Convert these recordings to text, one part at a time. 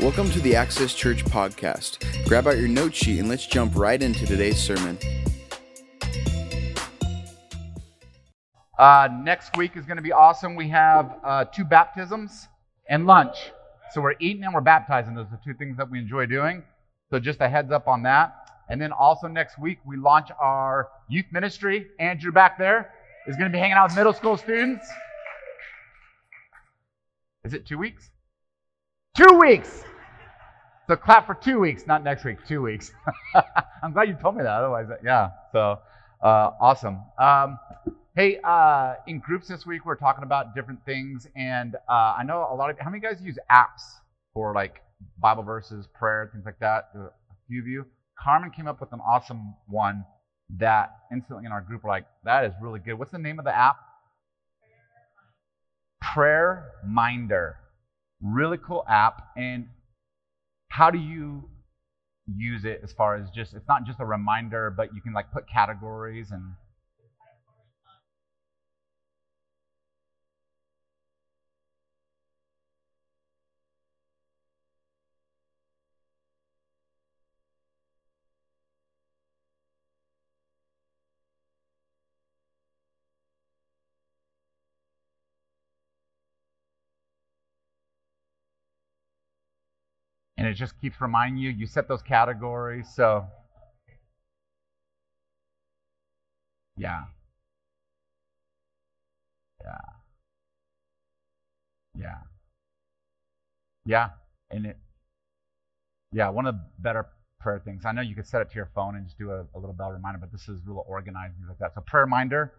Welcome to the Access Church podcast. Grab out your note sheet and let's jump right into today's sermon. Uh, next week is going to be awesome. We have uh, two baptisms and lunch. So we're eating and we're baptizing. Those are two things that we enjoy doing. So just a heads up on that. And then also next week, we launch our youth ministry. Andrew back there is going to be hanging out with middle school students. Is it two weeks? Two weeks! So clap for two weeks, not next week, two weeks. I'm glad you told me that. Otherwise, yeah. So uh, awesome. Um, hey, uh, in groups this week, we're talking about different things. And uh, I know a lot of, how many guys use apps for like Bible verses, prayer, things like that? A few of you. Carmen came up with an awesome one that instantly in our group were like, that is really good. What's the name of the app? Prayer Minder. Really cool app. And how do you use it as far as just, it's not just a reminder, but you can like put categories and. And it just keeps reminding you you set those categories so. Yeah. Yeah. Yeah. Yeah and it yeah one of the better prayer things i know you could set it to your phone and just do a, a little bell reminder but this is real organized like that so prayer reminder.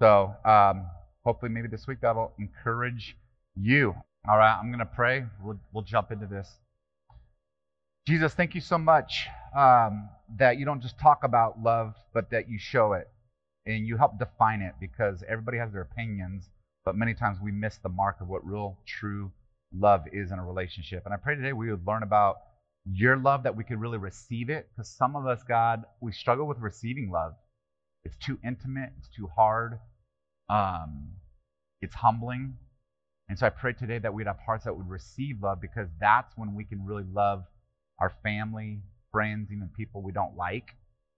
So um, hopefully maybe this week that'll encourage you. All right i'm going to pray. We'll, we'll jump into this Jesus, thank you so much um, that you don't just talk about love, but that you show it and you help define it because everybody has their opinions, but many times we miss the mark of what real, true love is in a relationship. And I pray today we would learn about your love, that we could really receive it because some of us, God, we struggle with receiving love. It's too intimate, it's too hard, um, it's humbling. And so I pray today that we'd have hearts that would receive love because that's when we can really love our family, friends, even people we don't like,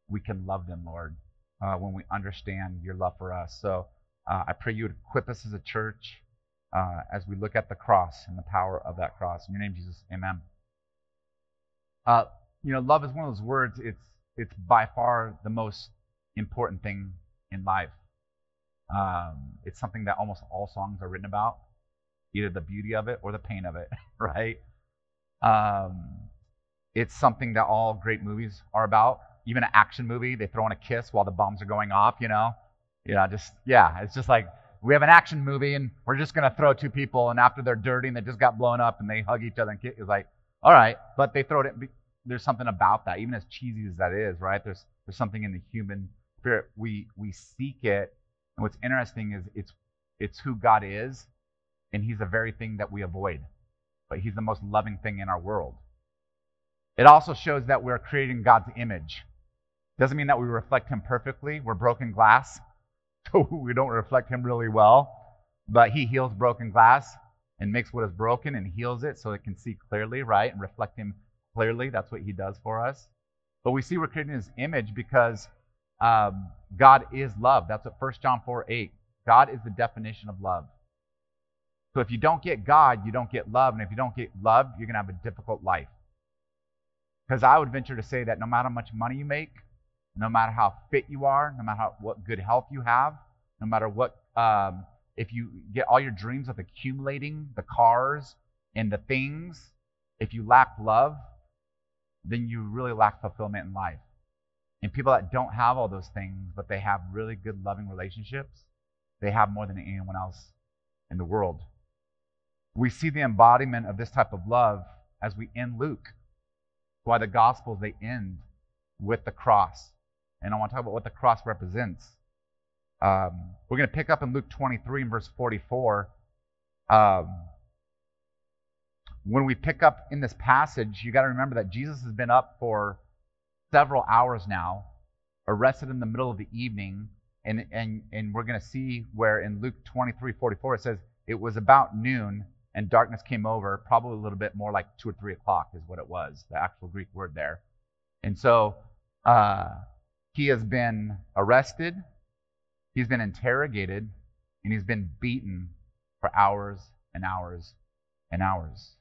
we can love them, Lord, uh, when we understand your love for us. So uh, I pray you would equip us as a church uh, as we look at the cross and the power of that cross. In your name, Jesus, amen. Uh, you know, love is one of those words, it's, it's by far the most important thing in life. Um, it's something that almost all songs are written about, either the beauty of it or the pain of it, right? Um, it's something that all great movies are about. Even an action movie, they throw in a kiss while the bombs are going off, you know? You know, just, yeah, it's just like we have an action movie and we're just going to throw two people, and after they're dirty and they just got blown up and they hug each other and kiss, it's like, all right, but they throw it. There's something about that, even as cheesy as that is, right? There's, there's something in the human spirit. We, we seek it. And what's interesting is it's, it's who God is, and He's the very thing that we avoid. But He's the most loving thing in our world. It also shows that we're creating God's image. Doesn't mean that we reflect Him perfectly. We're broken glass, so we don't reflect Him really well. But He heals broken glass and makes what is broken and heals it so it can see clearly, right? And reflect Him clearly. That's what He does for us. But we see we're creating His image because um, God is love. That's what 1 John 4 8. God is the definition of love. So if you don't get God, you don't get love. And if you don't get love, you're going to have a difficult life. Because I would venture to say that no matter how much money you make, no matter how fit you are, no matter how, what good health you have, no matter what, um, if you get all your dreams of accumulating the cars and the things, if you lack love, then you really lack fulfillment in life. And people that don't have all those things, but they have really good, loving relationships, they have more than anyone else in the world. We see the embodiment of this type of love as we end Luke why the Gospels, they end with the cross. And I want to talk about what the cross represents. Um, we're going to pick up in Luke 23 and verse 44. Um, when we pick up in this passage, you got to remember that Jesus has been up for several hours now, arrested in the middle of the evening. And, and, and we're going to see where in Luke 23 44 it says, it was about noon, and darkness came over, probably a little bit more like two or three o'clock is what it was, the actual Greek word there. And so uh, he has been arrested, he's been interrogated, and he's been beaten for hours and hours and hours.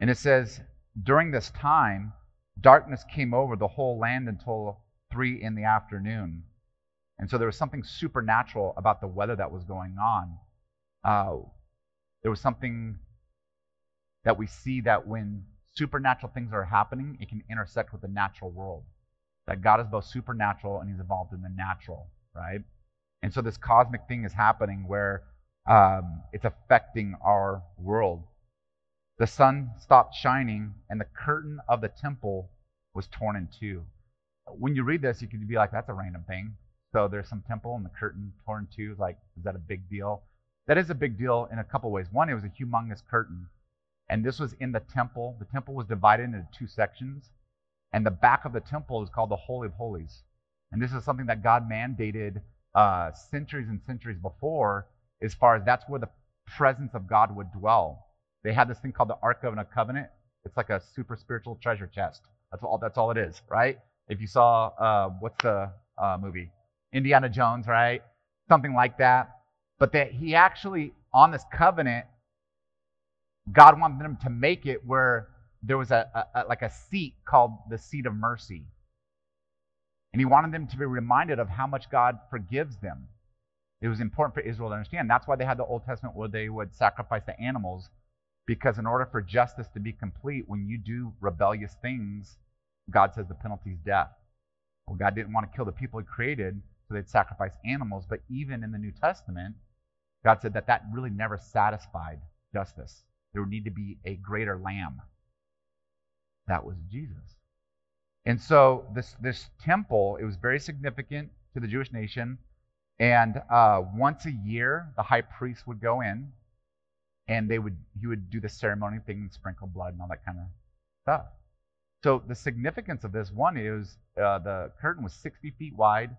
And it says, during this time, darkness came over the whole land until three in the afternoon. And so there was something supernatural about the weather that was going on. Uh, there was something that we see that when supernatural things are happening, it can intersect with the natural world. That God is both supernatural and He's involved in the natural, right? And so this cosmic thing is happening where um, it's affecting our world. The sun stopped shining, and the curtain of the temple was torn in two. When you read this, you could be like, that's a random thing. So there's some temple and the curtain torn in two. Like, is that a big deal? That is a big deal in a couple ways. One, it was a humongous curtain, and this was in the temple. The temple was divided into two sections, and the back of the temple is called the Holy of Holies. And this is something that God mandated uh, centuries and centuries before, as far as that's where the presence of God would dwell. They had this thing called the Ark of a Covenant. It's like a super spiritual treasure chest. That's all. That's all it is, right? If you saw uh, what's the uh, movie Indiana Jones, right? Something like that. But that he actually on this covenant, God wanted them to make it where there was a, a, a like a seat called the seat of mercy, and he wanted them to be reminded of how much God forgives them. It was important for Israel to understand. That's why they had the Old Testament where they would sacrifice the animals because in order for justice to be complete, when you do rebellious things, God says the penalty is death. Well, God didn't want to kill the people he created, so they'd sacrifice animals. But even in the New Testament, God said that that really never satisfied justice. There would need to be a greater lamb. That was Jesus. And so this, this temple, it was very significant to the Jewish nation. And uh, once a year, the high priest would go in and they would he would do the ceremony thing and sprinkle blood and all that kind of stuff. So the significance of this one is uh, the curtain was 60 feet wide,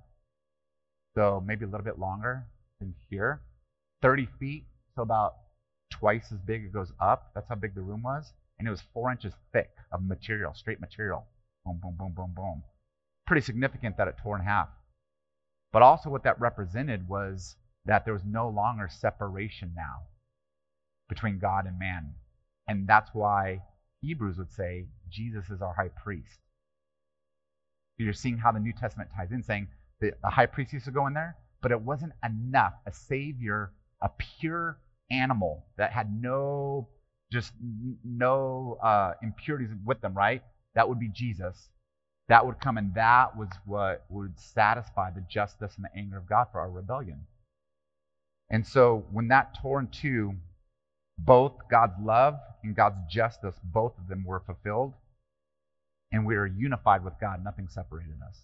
so maybe a little bit longer than here, 30 feet, so about twice as big. It goes up. That's how big the room was, and it was four inches thick of material, straight material. Boom, boom, boom, boom, boom. Pretty significant that it tore in half. But also, what that represented was that there was no longer separation now between God and man. And that's why Hebrews would say Jesus is our high priest. You're seeing how the New Testament ties in, saying the high priest used to go in there, but it wasn't enough. A savior, a pure animal that had no, just no uh, impurities with them, right? That would be Jesus. That would come, and that was what would satisfy the justice and the anger of God for our rebellion. And so when that tore in two, both God's love and God's justice, both of them were fulfilled. And we are unified with God. Nothing separated us.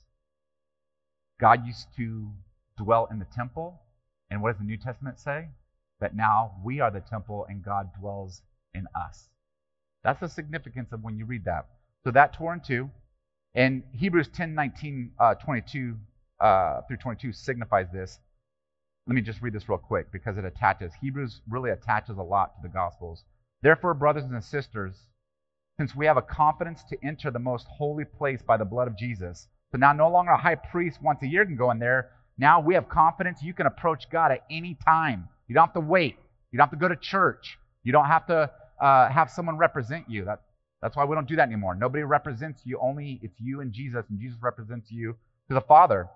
God used to dwell in the temple. And what does the New Testament say? That now we are the temple and God dwells in us. That's the significance of when you read that. So that tore in two. And Hebrews 10 19, uh, 22 uh, through 22 signifies this. Let me just read this real quick because it attaches. Hebrews really attaches a lot to the Gospels. Therefore, brothers and sisters, since we have a confidence to enter the most holy place by the blood of Jesus, so now no longer a high priest once a year can go in there. Now we have confidence you can approach God at any time. You don't have to wait. You don't have to go to church. You don't have to uh, have someone represent you. That, that's why we don't do that anymore. Nobody represents you. Only it's you and Jesus, and Jesus represents you to the Father.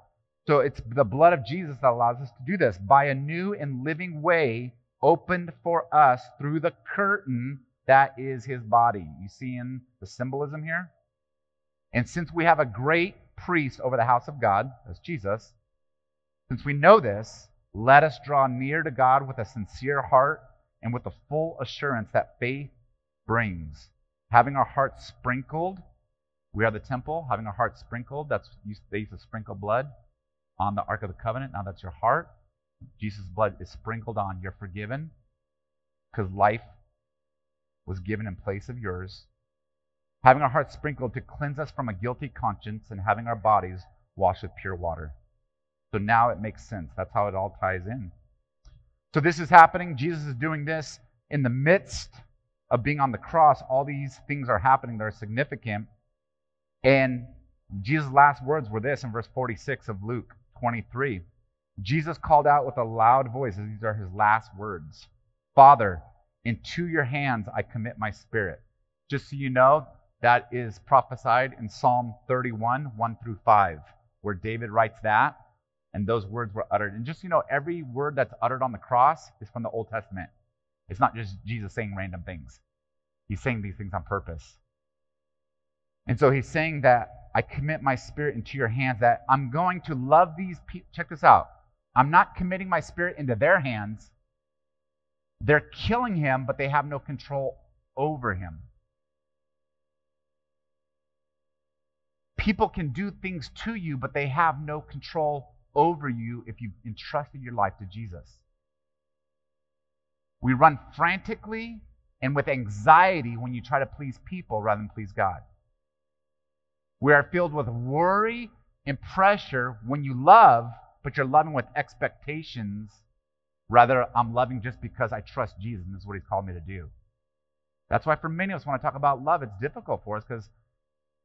So it's the blood of Jesus that allows us to do this by a new and living way opened for us through the curtain that is his body. You see in the symbolism here? And since we have a great priest over the house of God, that's Jesus, since we know this, let us draw near to God with a sincere heart and with the full assurance that faith brings. Having our hearts sprinkled, we are the temple, having our hearts sprinkled, that's they used to sprinkle blood on the Ark of the Covenant. Now that's your heart. Jesus' blood is sprinkled on. You're forgiven because life was given in place of yours. Having our hearts sprinkled to cleanse us from a guilty conscience and having our bodies washed with pure water. So now it makes sense. That's how it all ties in. So this is happening. Jesus is doing this in the midst of being on the cross. All these things are happening that are significant. And Jesus' last words were this in verse 46 of Luke 23. Jesus called out with a loud voice, these are his last words Father, into your hands I commit my spirit. Just so you know, that is prophesied in Psalm 31, 1 through 5, where David writes that, and those words were uttered. And just you know, every word that's uttered on the cross is from the Old Testament. It's not just Jesus saying random things, he's saying these things on purpose. And so he's saying that I commit my spirit into your hands, that I'm going to love these people. Check this out. I'm not committing my spirit into their hands. They're killing him, but they have no control over him. People can do things to you, but they have no control over you if you've entrusted your life to Jesus. We run frantically and with anxiety when you try to please people rather than please God. We are filled with worry and pressure when you love, but you're loving with expectations rather I'm loving just because I trust Jesus and this is what he's called me to do. That's why for many of us when I talk about love, it's difficult for us because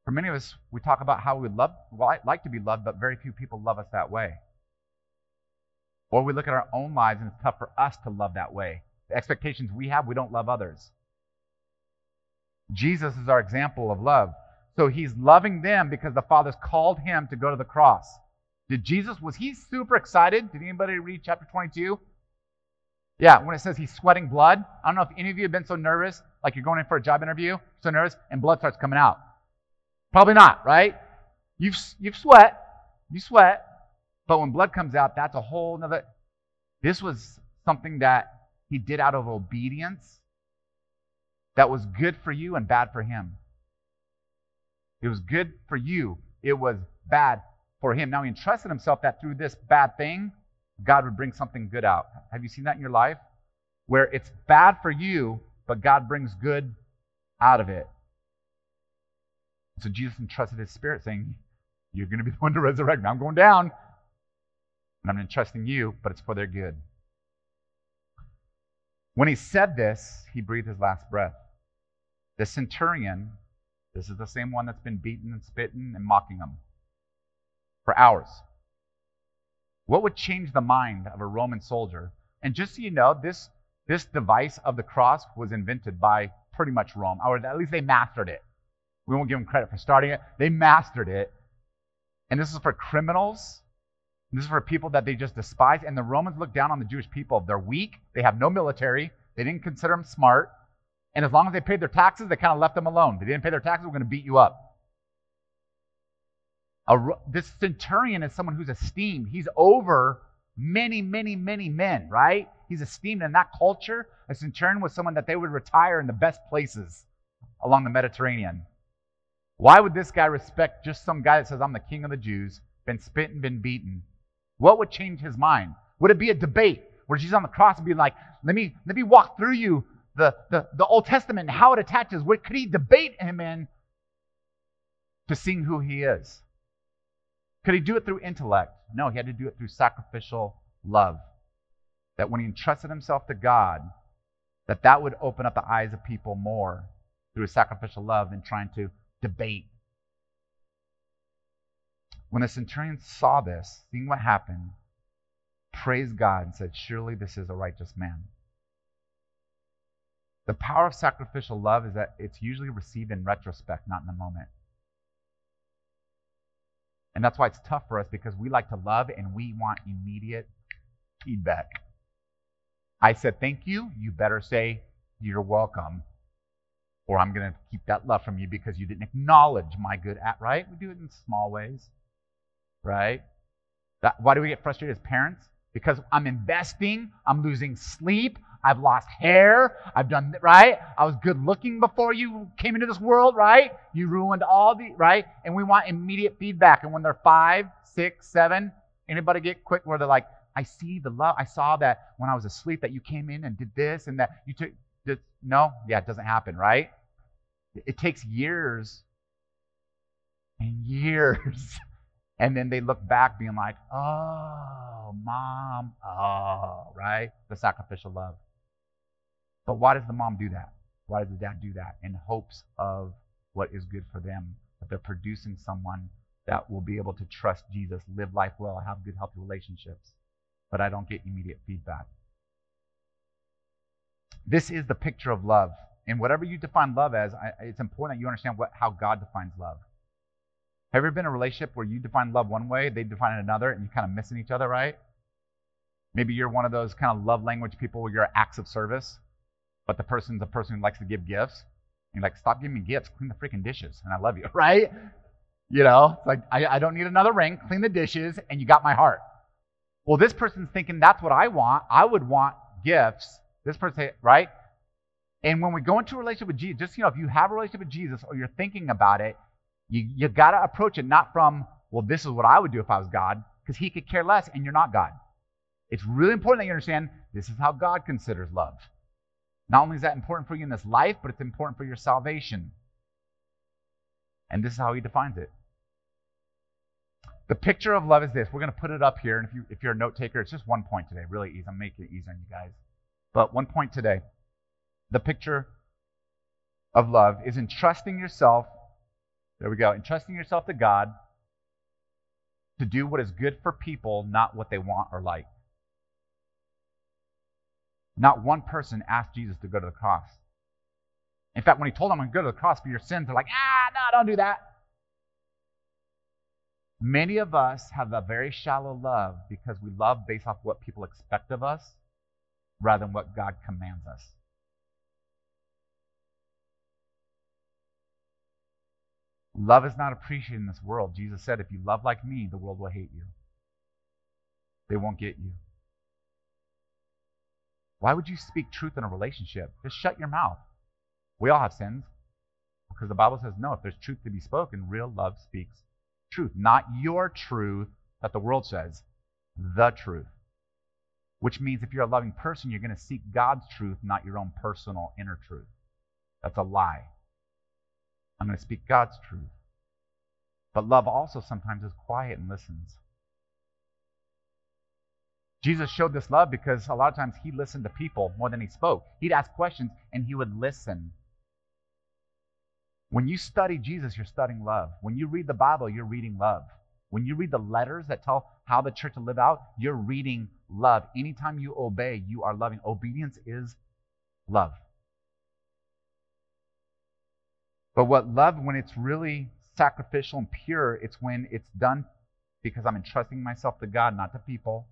for many of us, we talk about how we love, well, like to be loved, but very few people love us that way. Or we look at our own lives and it's tough for us to love that way. The expectations we have, we don't love others. Jesus is our example of love. So he's loving them because the Father's called him to go to the cross. Did Jesus, was he super excited? Did anybody read chapter 22? Yeah, when it says he's sweating blood. I don't know if any of you have been so nervous, like you're going in for a job interview, so nervous, and blood starts coming out. Probably not, right? You've, you've sweat, you sweat, but when blood comes out, that's a whole nother. This was something that he did out of obedience that was good for you and bad for him. It was good for you, it was bad for him. Now he entrusted himself that through this bad thing, God would bring something good out. Have you seen that in your life? Where it's bad for you, but God brings good out of it. So Jesus entrusted his spirit, saying, You're going to be the one to resurrect me. I'm going down, and I'm entrusting you, but it's for their good. When he said this, he breathed his last breath. The centurion, this is the same one that's been beaten and spitting and mocking him for hours. What would change the mind of a Roman soldier? And just so you know, this, this device of the cross was invented by pretty much Rome, or at least they mastered it. We won't give them credit for starting it. They mastered it. And this is for criminals. This is for people that they just despise. And the Romans look down on the Jewish people. They're weak. They have no military. They didn't consider them smart. And as long as they paid their taxes, they kind of left them alone. They didn't pay their taxes, we're going to beat you up. A, this centurion is someone who's esteemed. He's over many, many, many men, right? He's esteemed in that culture. A centurion was someone that they would retire in the best places along the Mediterranean. Why would this guy respect just some guy that says, I'm the king of the Jews, been spit and been beaten? What would change his mind? Would it be a debate where Jesus on the cross would be like, let me, let me walk through you the, the, the Old Testament and how it attaches? What could he debate him in to seeing who he is? Could he do it through intellect? No, he had to do it through sacrificial love. That when he entrusted himself to God, that that would open up the eyes of people more through sacrificial love than trying to debate. When the centurion saw this, seeing what happened, praised God and said, Surely this is a righteous man. The power of sacrificial love is that it's usually received in retrospect, not in the moment. And that's why it's tough for us because we like to love and we want immediate feedback. I said, Thank you. You better say, You're welcome or I'm going to keep that love from you because you didn't acknowledge my good at, right? We do it in small ways, right? That, why do we get frustrated as parents? Because I'm investing, I'm losing sleep, I've lost hair, I've done, right? I was good looking before you came into this world, right? You ruined all the, right? And we want immediate feedback. And when they're five, six, seven, anybody get quick where they're like, I see the love. I saw that when I was asleep that you came in and did this and that you took, no, yeah, it doesn't happen, right? It takes years and years And then they look back being like, oh, mom, oh, right? The sacrificial love. But why does the mom do that? Why does the dad do that? In hopes of what is good for them, that they're producing someone that will be able to trust Jesus, live life well, have good, healthy relationships. But I don't get immediate feedback. This is the picture of love. And whatever you define love as, I, it's important that you understand what, how God defines love. Have you ever been in a relationship where you define love one way, they define it another, and you're kind of missing each other, right? Maybe you're one of those kind of love language people where you're acts of service, but the person's a person who likes to give gifts. You're like, stop giving me gifts, clean the freaking dishes, and I love you, right? You know, it's like, I, I don't need another ring, clean the dishes, and you got my heart. Well, this person's thinking that's what I want. I would want gifts. This person, right? And when we go into a relationship with Jesus, just you know, if you have a relationship with Jesus or you're thinking about it, you, you got to approach it not from, well, this is what I would do if I was God, because he could care less and you're not God. It's really important that you understand this is how God considers love. Not only is that important for you in this life, but it's important for your salvation. And this is how he defines it. The picture of love is this. We're going to put it up here. And if, you, if you're a note taker, it's just one point today. Really easy. I'm making it easy on you guys. But one point today. The picture of love is entrusting yourself there we go. Entrusting yourself to God to do what is good for people, not what they want or like. Not one person asked Jesus to go to the cross. In fact, when he told them, I'm going to go to the cross for your sins, they're like, ah, no, don't do that. Many of us have a very shallow love because we love based off what people expect of us rather than what God commands us. Love is not appreciated in this world. Jesus said, if you love like me, the world will hate you. They won't get you. Why would you speak truth in a relationship? Just shut your mouth. We all have sins. Because the Bible says, no, if there's truth to be spoken, real love speaks truth. Not your truth that the world says, the truth. Which means if you're a loving person, you're going to seek God's truth, not your own personal inner truth. That's a lie. I'm going to speak God's truth. But love also sometimes is quiet and listens. Jesus showed this love because a lot of times he listened to people more than he spoke. He'd ask questions and he would listen. When you study Jesus, you're studying love. When you read the Bible, you're reading love. When you read the letters that tell how the church to live out, you're reading love. Anytime you obey, you are loving. Obedience is love. But what love, when it's really sacrificial and pure, it's when it's done because I'm entrusting myself to God, not to people.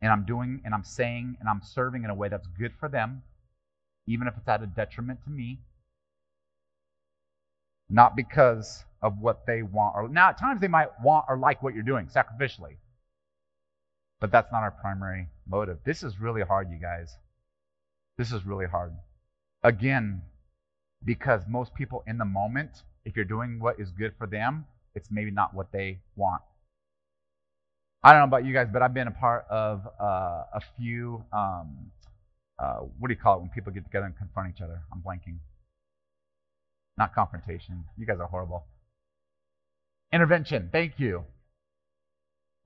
And I'm doing and I'm saying and I'm serving in a way that's good for them, even if it's at a detriment to me. Not because of what they want. Or now at times they might want or like what you're doing sacrificially. But that's not our primary motive. This is really hard, you guys. This is really hard. Again, because most people in the moment, if you're doing what is good for them, it's maybe not what they want. I don't know about you guys, but I've been a part of uh, a few, um, uh, what do you call it when people get together and confront each other? I'm blanking. Not confrontation. You guys are horrible. Intervention. Thank you.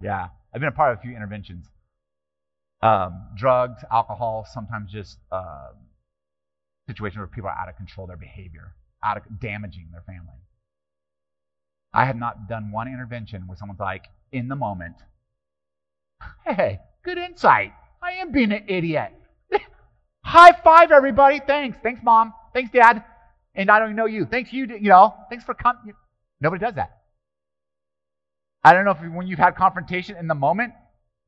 Yeah, I've been a part of a few interventions. Um, drugs, alcohol, sometimes just uh, situation where people are out of control their behavior, out of damaging their family. I have not done one intervention where someone's like, in the moment, hey, good insight. I am being an idiot. High five, everybody. Thanks. Thanks, mom. Thanks, dad. And I don't even know you. Thanks, you. You know, thanks for coming. Nobody does that. I don't know if when you've had confrontation in the moment,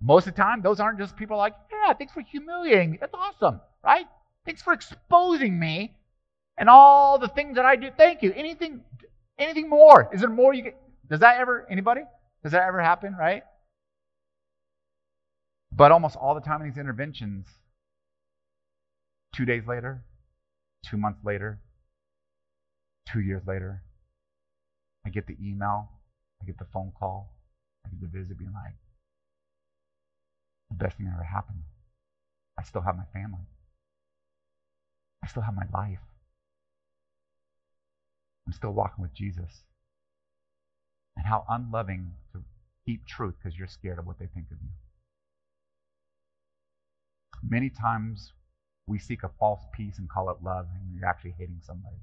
most of the time, those aren't just people like, yeah, thanks for humiliating me. That's awesome, right? Thanks for exposing me and all the things that I do. Thank you. Anything, anything more? Is there more you get? Does that ever, anybody? Does that ever happen, right? But almost all the time in these interventions, two days later, two months later, two years later, I get the email, I get the phone call, I get the visit being like, the best thing that ever happened. I still have my family. I still have my life. I'm still walking with Jesus. And how unloving to keep truth because you're scared of what they think of you. Many times we seek a false peace and call it love, and you're actually hating somebody.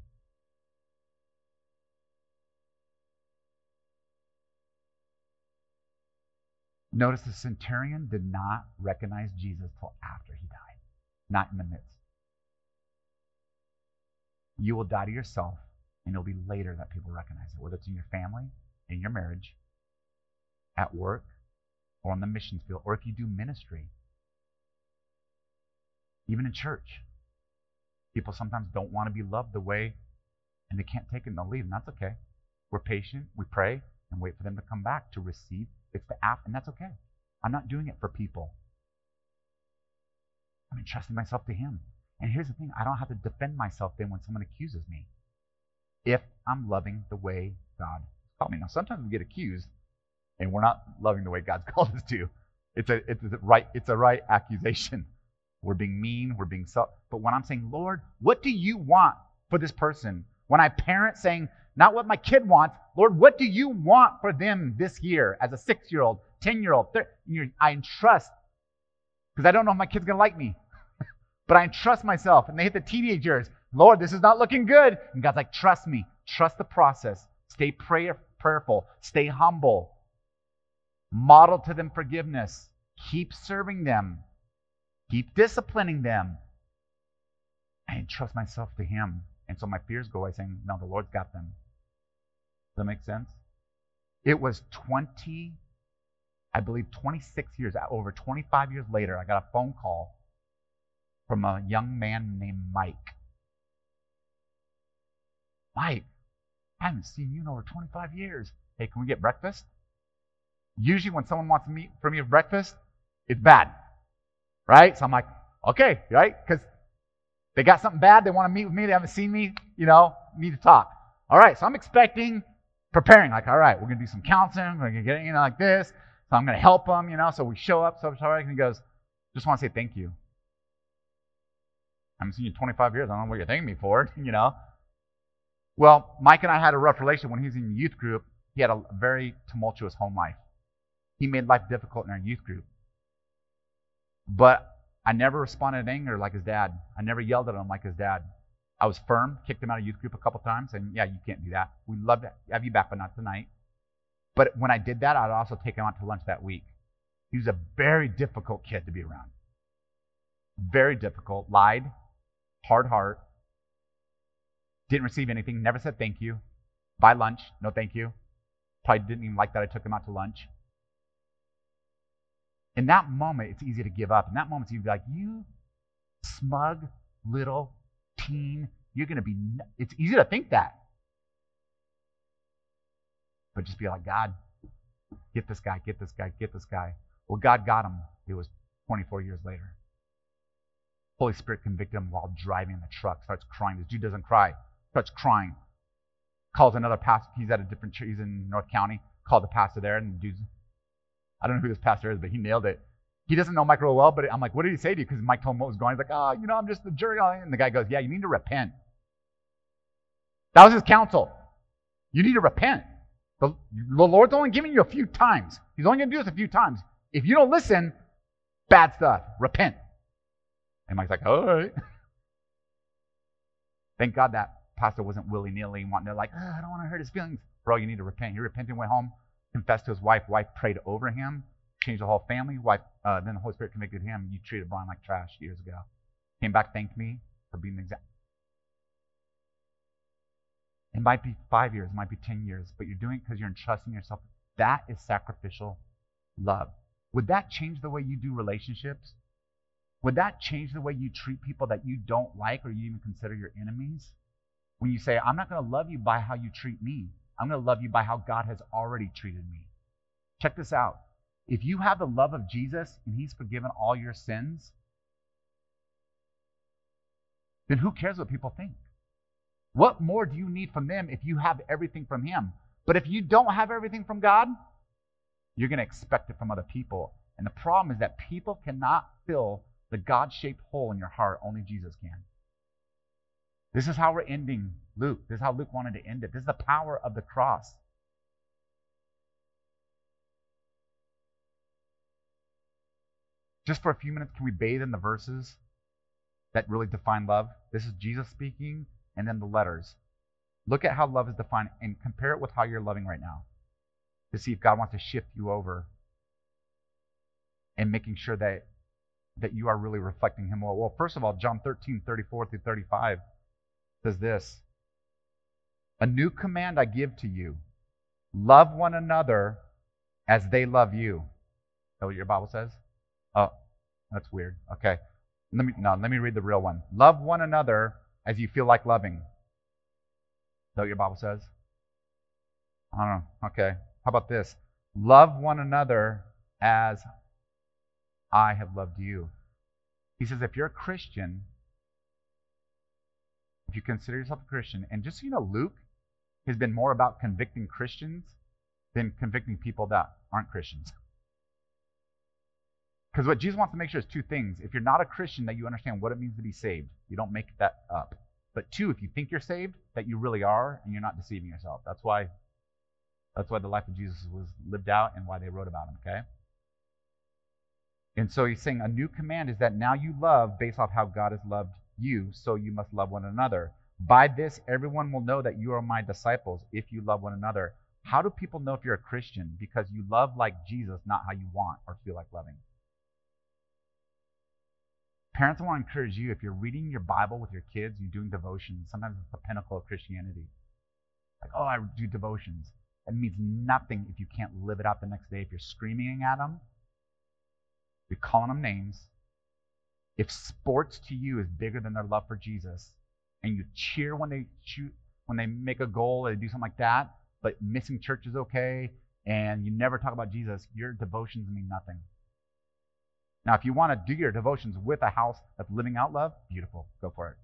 Notice the centurion did not recognize Jesus till after he died, not in the midst. You will die to yourself, and it'll be later that people recognize it, whether it's in your family, in your marriage, at work, or on the missions field, or if you do ministry. Even in church. People sometimes don't want to be loved the way, and they can't take it and they'll leave, and that's okay. We're patient, we pray, and wait for them to come back to receive. It's the app, and that's okay. I'm not doing it for people. I'm entrusting myself to Him. And here's the thing I don't have to defend myself then when someone accuses me. If I'm loving the way God called me. Now, sometimes we get accused and we're not loving the way God's called us to. It's a, it's a right, it's a right accusation. We're being mean, we're being self. But when I'm saying, Lord, what do you want for this person? When I parent saying, not what my kid wants, Lord, what do you want for them this year as a six year old, 10 year old? I entrust, because I don't know if my kid's going to like me, but I entrust myself. And they hit the teenage years. Lord, this is not looking good. And God's like, trust me, trust the process, stay prayer, prayerful, stay humble, model to them forgiveness, keep serving them, keep disciplining them. I entrust myself to Him. And so my fears go away saying, No, the Lord's got them. Does that make sense? It was 20, I believe 26 years, uh, over 25 years later, I got a phone call from a young man named Mike. Mike, I haven't seen you in over 25 years. Hey, can we get breakfast? Usually, when someone wants to meet for me for breakfast, it's bad, right? So I'm like, okay, right? Because they got something bad, they want to meet with me, they haven't seen me, you know, need to talk. All right, so I'm expecting, preparing, like, all right, we're going to do some counseling, we're going to get, you know, like this. So I'm going to help them, you know. So we show up, so and he goes, just want to say thank you. I haven't seen you 25 years. I don't know what you're thanking me for, you know. Well, Mike and I had a rough relationship when he was in youth group. He had a very tumultuous home life. He made life difficult in our youth group. But I never responded in anger like his dad. I never yelled at him like his dad. I was firm, kicked him out of youth group a couple times, and yeah, you can't do that. We love to have you back, but not tonight. But when I did that, I'd also take him out to lunch that week. He was a very difficult kid to be around. Very difficult. Lied, hard heart, didn't receive anything, never said thank you. Buy lunch, no thank you. Probably didn't even like that I took him out to lunch. In that moment, it's easy to give up. In that moment, you'd be like, you smug little teen, you're going to be, it's easy to think that. But just be like, God, get this guy, get this guy, get this guy. Well, God got him. It was 24 years later. Holy Spirit convicted him while driving the truck, starts crying. This dude doesn't cry, starts crying. Calls another pastor. He's at a different church. He's in North County. Called the pastor there, and the dude's, I don't know who this pastor is, but he nailed it. He doesn't know Mike real well, but I'm like, what did he say to you? Because Mike told him what was going on. He's like, oh, you know, I'm just the jury. And the guy goes, yeah, you need to repent. That was his counsel. You need to repent. The, the Lord's only giving you a few times. He's only going to do this a few times. If you don't listen, bad stuff. Repent. And Mike's like, all right. Thank God that pastor wasn't willy nilly wanting to, like, oh, I don't want to hurt his feelings. Bro, you need to repent. He repented, went home, confessed to his wife. Wife prayed over him changed the whole family. Wife, uh, then the Holy Spirit convicted him. You treated Brian like trash years ago. Came back, thanked me for being the example. It might be five years, it might be 10 years, but you're doing it because you're entrusting yourself. That is sacrificial love. Would that change the way you do relationships? Would that change the way you treat people that you don't like or you even consider your enemies? When you say, I'm not going to love you by how you treat me, I'm going to love you by how God has already treated me. Check this out. If you have the love of Jesus and He's forgiven all your sins, then who cares what people think? What more do you need from them if you have everything from Him? But if you don't have everything from God, you're going to expect it from other people. And the problem is that people cannot fill the God shaped hole in your heart, only Jesus can. This is how we're ending Luke. This is how Luke wanted to end it. This is the power of the cross. Just for a few minutes, can we bathe in the verses that really define love? This is Jesus speaking, and then the letters. Look at how love is defined and compare it with how you're loving right now to see if God wants to shift you over and making sure that that you are really reflecting him well. Well, first of all, John 13, 34 through 35 says this A new command I give to you love one another as they love you. Is that what your Bible says? Oh, that's weird. Okay. Let me no, let me read the real one. Love one another as you feel like loving. Is that what your Bible says? I don't know. Okay. How about this? Love one another as I have loved you. He says, if you're a Christian, if you consider yourself a Christian, and just so you know, Luke has been more about convicting Christians than convicting people that aren't Christians. Because what Jesus wants to make sure is two things. If you're not a Christian, that you understand what it means to be saved. You don't make that up. But two, if you think you're saved, that you really are, and you're not deceiving yourself. That's why that's why the life of Jesus was lived out and why they wrote about him, okay? And so he's saying a new command is that now you love based off how God has loved you, so you must love one another. By this, everyone will know that you are my disciples if you love one another. How do people know if you're a Christian? Because you love like Jesus, not how you want or feel like loving. Parents, I want to encourage you if you're reading your Bible with your kids, you're doing devotions, sometimes it's the pinnacle of Christianity. Like, oh, I do devotions. It means nothing if you can't live it out the next day. If you're screaming at them, you're calling them names. If sports to you is bigger than their love for Jesus, and you cheer when they shoot, when they make a goal or they do something like that, but missing church is okay, and you never talk about Jesus, your devotions mean nothing. Now, if you want to do your devotions with a house that's living out love, beautiful, go for it.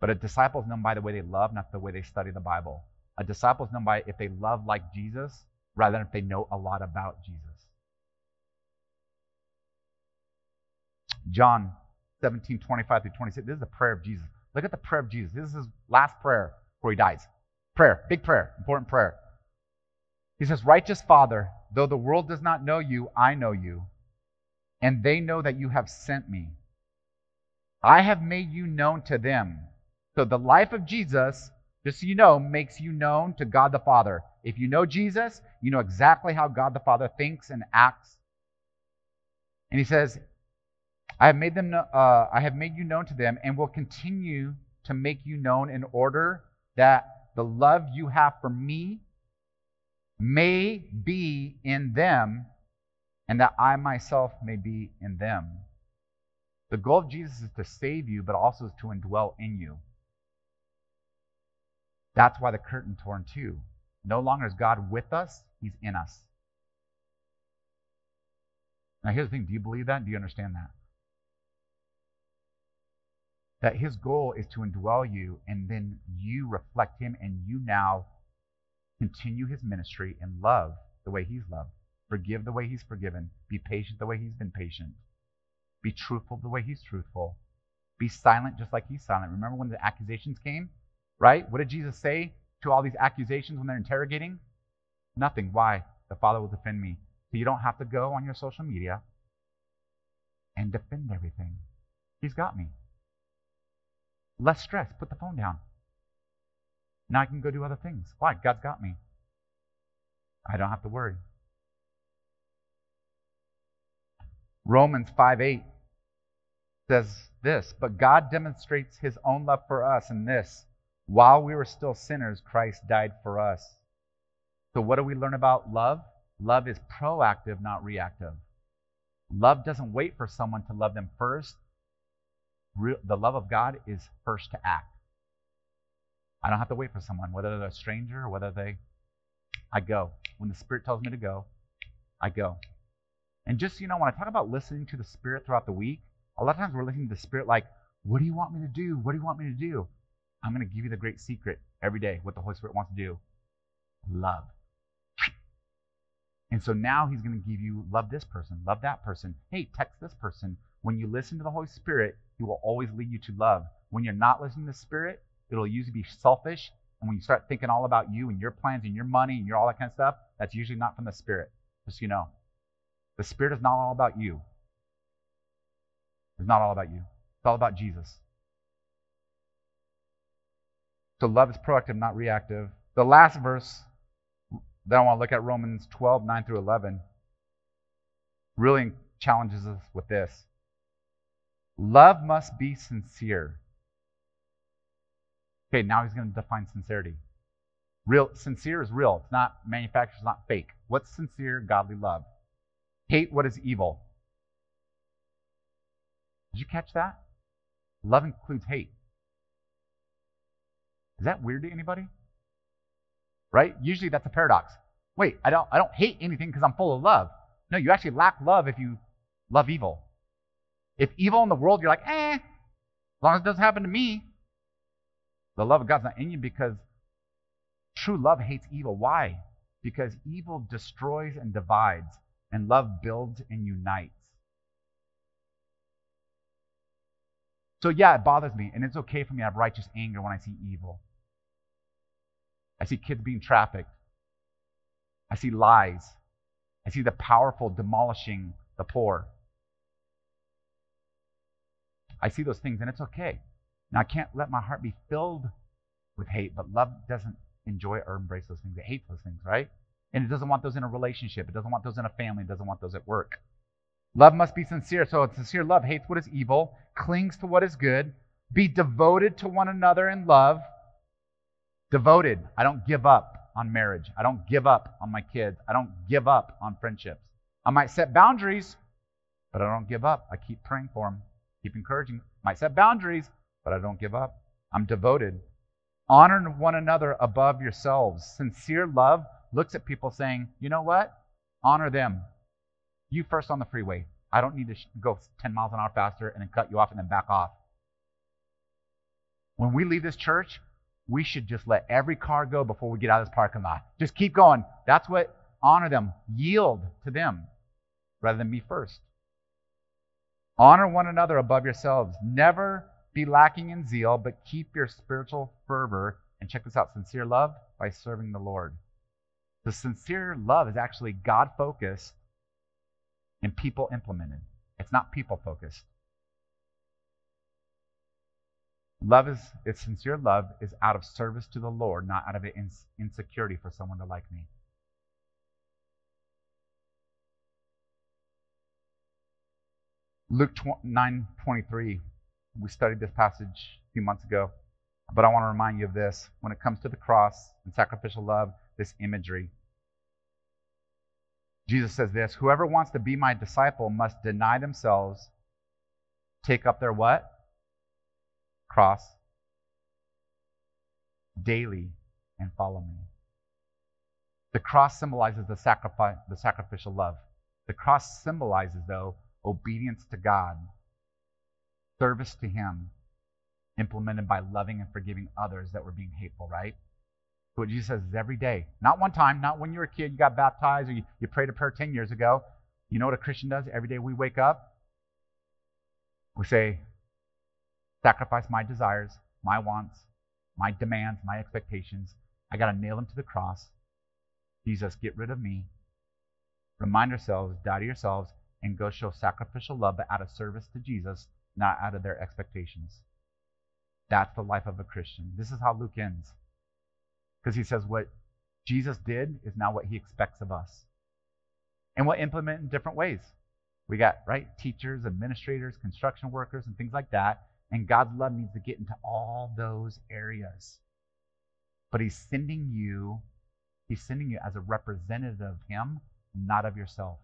But a disciple is known by the way they love, not the way they study the Bible. A disciple is known by if they love like Jesus rather than if they know a lot about Jesus. John 17, 25 through 26. This is the prayer of Jesus. Look at the prayer of Jesus. This is his last prayer before he dies. Prayer, big prayer, important prayer. He says, Righteous Father, though the world does not know you, I know you, and they know that you have sent me. I have made you known to them. So the life of Jesus just so you know, makes you known to God the Father. If you know Jesus, you know exactly how God the Father thinks and acts. And he says, I have made them uh, I have made you known to them and will continue to make you known in order that the love you have for me may be in them and that I myself may be in them. The goal of Jesus is to save you, but also is to indwell in you. That's why the curtain torn too. No longer is God with us, He's in us. Now, here's the thing do you believe that? Do you understand that? That His goal is to indwell you, and then you reflect Him, and you now continue His ministry in love the way He's loved, forgive the way He's forgiven, be patient the way He's been patient, be truthful the way He's truthful, be silent just like He's silent. Remember when the accusations came? Right? What did Jesus say to all these accusations when they're interrogating? Nothing. Why? The Father will defend me. So you don't have to go on your social media and defend everything. He's got me. Less stress. Put the phone down. Now I can go do other things. Why? God's got me. I don't have to worry. Romans 5 8 says this, but God demonstrates his own love for us in this while we were still sinners, Christ died for us. So, what do we learn about love? Love is proactive, not reactive. Love doesn't wait for someone to love them first. The love of God is first to act. I don't have to wait for someone, whether they're a stranger or whether they. I go. When the Spirit tells me to go, I go. And just, you know, when I talk about listening to the Spirit throughout the week, a lot of times we're listening to the Spirit like, what do you want me to do? What do you want me to do? I'm going to give you the great secret every day, what the Holy Spirit wants to do love. And so now he's going to give you love this person, love that person. Hey, text this person. When you listen to the Holy Spirit, he will always lead you to love. When you're not listening to the Spirit, it'll usually be selfish. And when you start thinking all about you and your plans and your money and your all that kind of stuff, that's usually not from the Spirit. Just so you know. The Spirit is not all about you. It's not all about you. It's all about Jesus. So love is proactive, not reactive. The last verse that I want to look at, Romans 12, 9 through 11, really challenges us with this. Love must be sincere. Okay, now he's going to define sincerity. Real sincere is real. It's not manufactured, it's not fake. What's sincere, godly love? Hate what is evil. Did you catch that? Love includes hate. Is that weird to anybody? Right? Usually that's a paradox. Wait, I don't I don't hate anything because I'm full of love. No, you actually lack love if you love evil. If evil in the world, you're like, eh, as long as it doesn't happen to me. The love of God's not in you because true love hates evil. Why? Because evil destroys and divides, and love builds and unites. So, yeah, it bothers me, and it's okay for me to have righteous anger when I see evil. I see kids being trafficked. I see lies. I see the powerful demolishing the poor. I see those things, and it's okay. Now, I can't let my heart be filled with hate, but love doesn't enjoy or embrace those things. It hates those things, right? And it doesn't want those in a relationship. It doesn't want those in a family. It doesn't want those at work. Love must be sincere. So, sincere love hates what is evil, clings to what is good, be devoted to one another in love. Devoted. I don't give up on marriage. I don't give up on my kids. I don't give up on friendships. I might set boundaries, but I don't give up. I keep praying for them, keep encouraging. Might set boundaries, but I don't give up. I'm devoted. Honor one another above yourselves. Sincere love looks at people saying, you know what? Honor them. You first on the freeway. I don't need to go 10 miles an hour faster and then cut you off and then back off. When we leave this church, we should just let every car go before we get out of this parking lot. Just keep going. That's what honor them, yield to them rather than me first. Honor one another above yourselves. Never be lacking in zeal, but keep your spiritual fervor. And check this out sincere love by serving the Lord. The sincere love is actually God focused and people implemented. It's not people focused. Love is, its sincere love is out of service to the Lord, not out of insecurity for someone to like me. Luke 9:23. We studied this passage a few months ago, but I want to remind you of this. When it comes to the cross and sacrificial love, this imagery. Jesus says this Whoever wants to be my disciple must deny themselves, take up their what? Cross daily and follow me. The cross symbolizes the, sacrifice, the sacrificial love. The cross symbolizes, though, obedience to God, service to Him, implemented by loving and forgiving others that were being hateful, right? What Jesus says is every day. Not one time, not when you were a kid, you got baptized, or you, you prayed a prayer 10 years ago. You know what a Christian does? Every day we wake up, we say, sacrifice my desires, my wants, my demands, my expectations. I got to nail them to the cross. Jesus, get rid of me. Remind ourselves, die to yourselves, and go show sacrificial love, but out of service to Jesus, not out of their expectations. That's the life of a Christian. This is how Luke ends. Because he says what Jesus did is now what he expects of us. And we'll implement in different ways. We got, right, teachers, administrators, construction workers, and things like that. And God's love needs to get into all those areas. But he's sending you, he's sending you as a representative of him, not of yourself.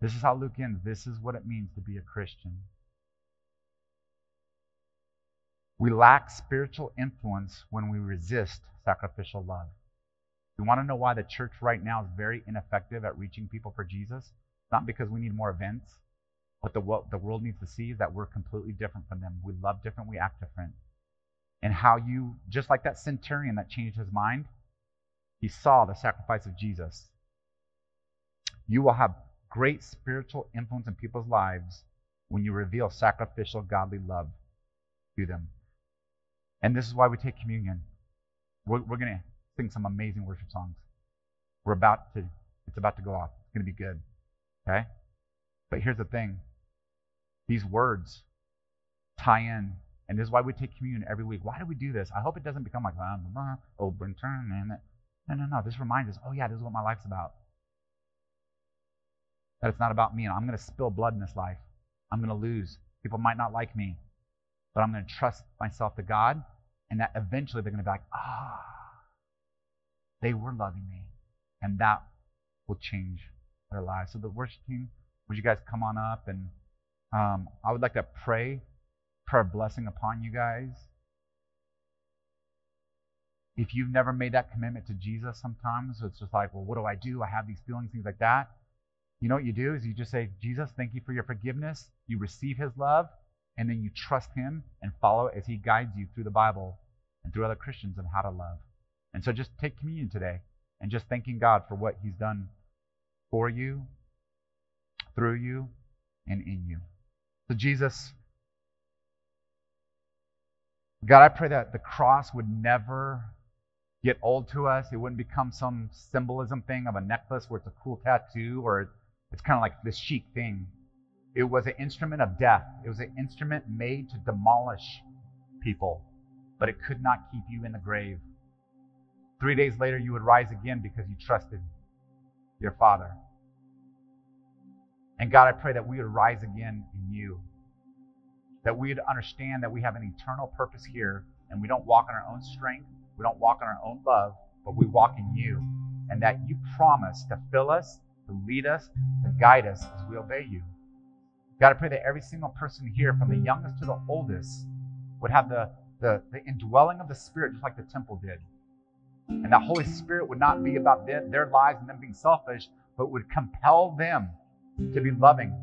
This is how Luke ends. This is what it means to be a Christian. We lack spiritual influence when we resist sacrificial love. You want to know why the church right now is very ineffective at reaching people for Jesus? Not because we need more events. but the, what the world needs to see is that we're completely different from them. We love different, we act different. And how you, just like that centurion that changed his mind, he saw the sacrifice of Jesus. You will have great spiritual influence in people's lives when you reveal sacrificial, godly love to them. And this is why we take communion. We're, we're going to sing some amazing worship songs. We're about to, it's about to go off. It's going to be good. Okay? But here's the thing these words tie in. And this is why we take communion every week. Why do we do this? I hope it doesn't become like, blah, blah, blah, oh, turn, and no, no, no. This reminds us, oh, yeah, this is what my life's about. That it's not about me, and I'm going to spill blood in this life. I'm going to lose. People might not like me, but I'm going to trust myself to God, and that eventually they're going to be like, ah, they were loving me. And that will change their lives. So, the worship team, would you guys come on up? And um, I would like to pray prayer blessing upon you guys. If you've never made that commitment to Jesus sometimes, it's just like, well, what do I do? I have these feelings, things like that. You know what you do is you just say, Jesus, thank you for your forgiveness. You receive his love, and then you trust him and follow as he guides you through the Bible and through other Christians on how to love. And so just take communion today and just thanking God for what he's done for you, through you, and in you. So, Jesus, God, I pray that the cross would never get old to us. It wouldn't become some symbolism thing of a necklace where it's a cool tattoo or it's kind of like this chic thing. It was an instrument of death. It was an instrument made to demolish people, but it could not keep you in the grave. Three days later, you would rise again because you trusted your Father. And God, I pray that we would rise again in you. That we would understand that we have an eternal purpose here and we don't walk in our own strength, we don't walk in our own love, but we walk in you. And that you promise to fill us, to lead us, to guide us as we obey you. God, I pray that every single person here, from the youngest to the oldest, would have the, the, the indwelling of the Spirit just like the temple did. And that Holy Spirit would not be about their, their lives and them being selfish, but would compel them to be loving.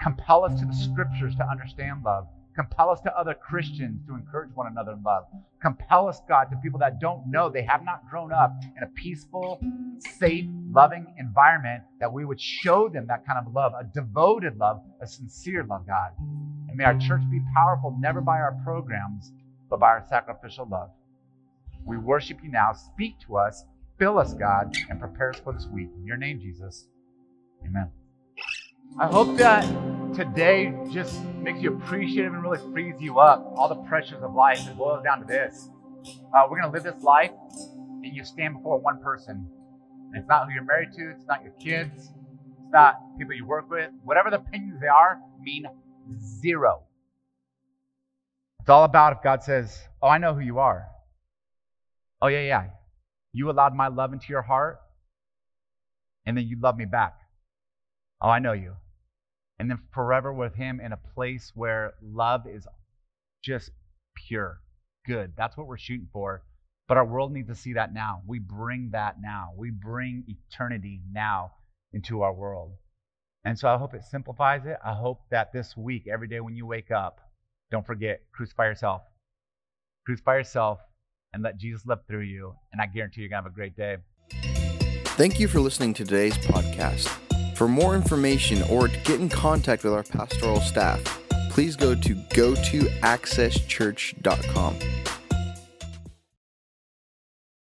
Compel us to the scriptures to understand love. Compel us to other Christians to encourage one another in love. Compel us, God, to people that don't know, they have not grown up in a peaceful, safe, loving environment, that we would show them that kind of love, a devoted love, a sincere love, God. And may our church be powerful never by our programs, but by our sacrificial love. We worship you now. Speak to us, fill us, God, and prepare us for this week. In your name, Jesus. Amen. I hope that today just makes you appreciative and really frees you up. All the pressures of life. It boils down to this. Uh, we're going to live this life, and you stand before one person. And it's not who you're married to, it's not your kids, it's not people you work with. Whatever the opinions they are, mean zero. It's all about if God says, Oh, I know who you are. Oh, yeah, yeah. You allowed my love into your heart, and then you love me back. Oh, I know you. And then forever with Him in a place where love is just pure, good. That's what we're shooting for. But our world needs to see that now. We bring that now. We bring eternity now into our world. And so I hope it simplifies it. I hope that this week, every day when you wake up, don't forget, crucify yourself. Crucify yourself and let Jesus live through you. And I guarantee you're going to have a great day. Thank you for listening to today's podcast. For more information or to get in contact with our pastoral staff, please go to go to accesschurch.com.